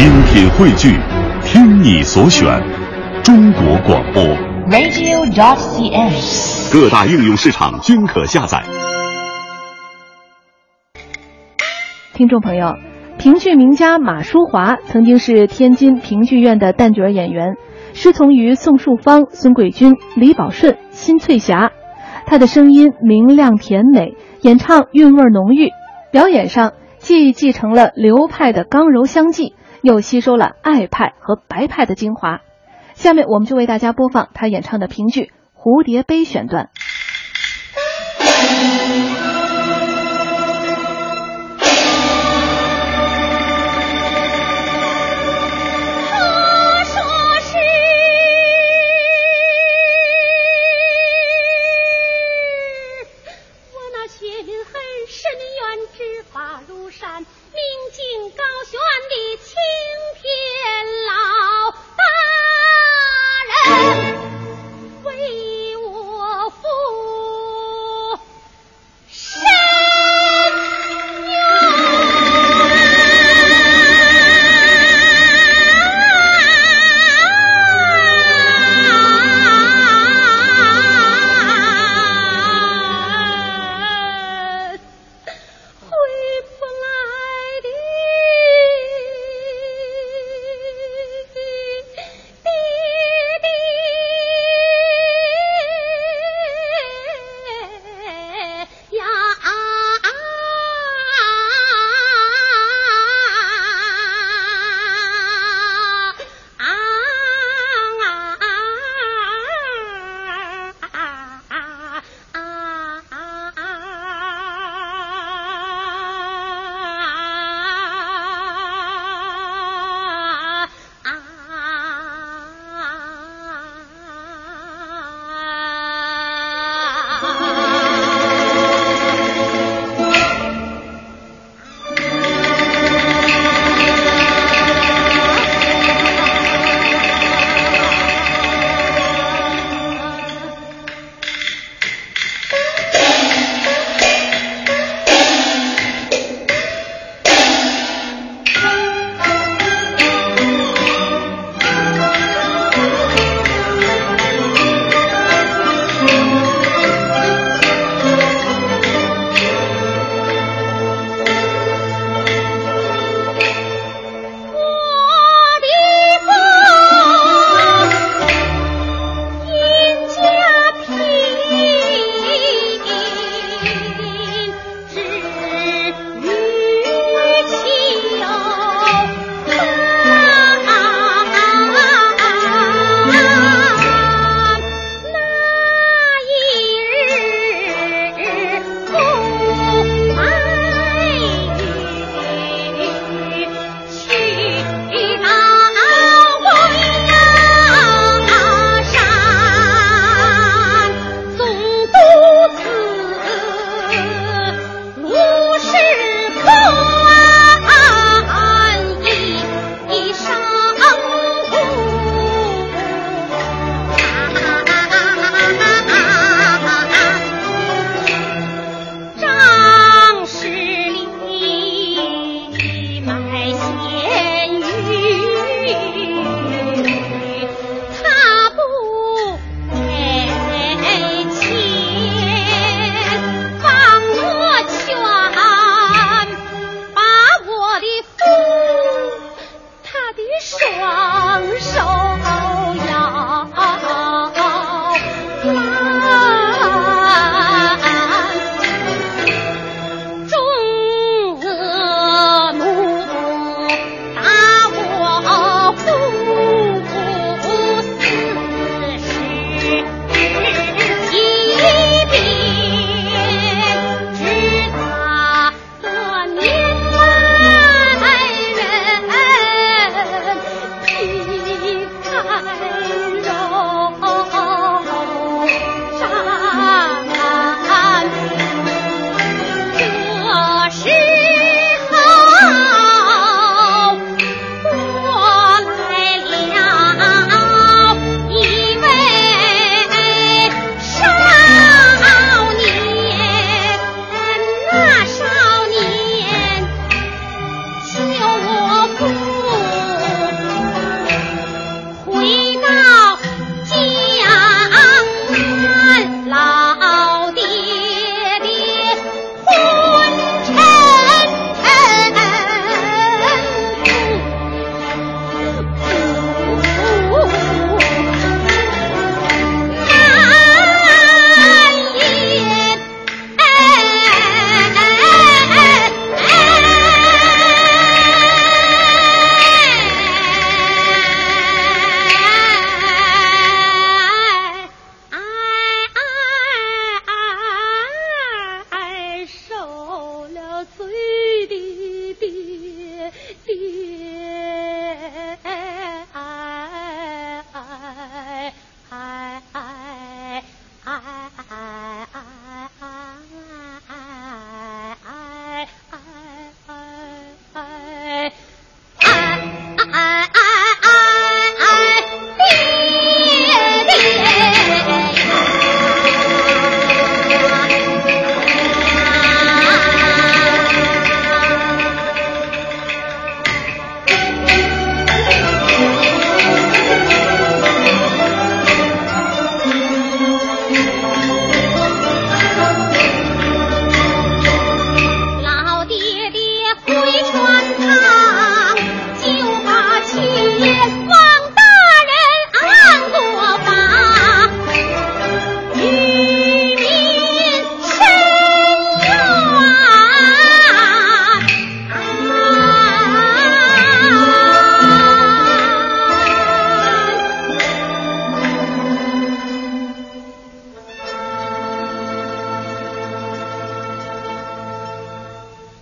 精品汇聚，听你所选，中国广播。radio.dot.cn，。各大应用市场均可下载。听众朋友，评剧名家马淑华曾经是天津评剧院的旦角演员，师从于宋树芳、孙桂君、李宝顺、辛翠霞。她的声音明亮甜美，演唱韵味浓郁，表演上既继承了流派的刚柔相济，又吸收了爱派和白派的精华。下面我们就为大家播放他演唱的评剧《蝴蝶杯》选段。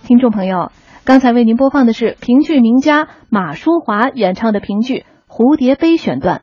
听众朋友，刚才为您播放的是评剧名家马淑华演唱的评剧《蝴蝶杯》选段。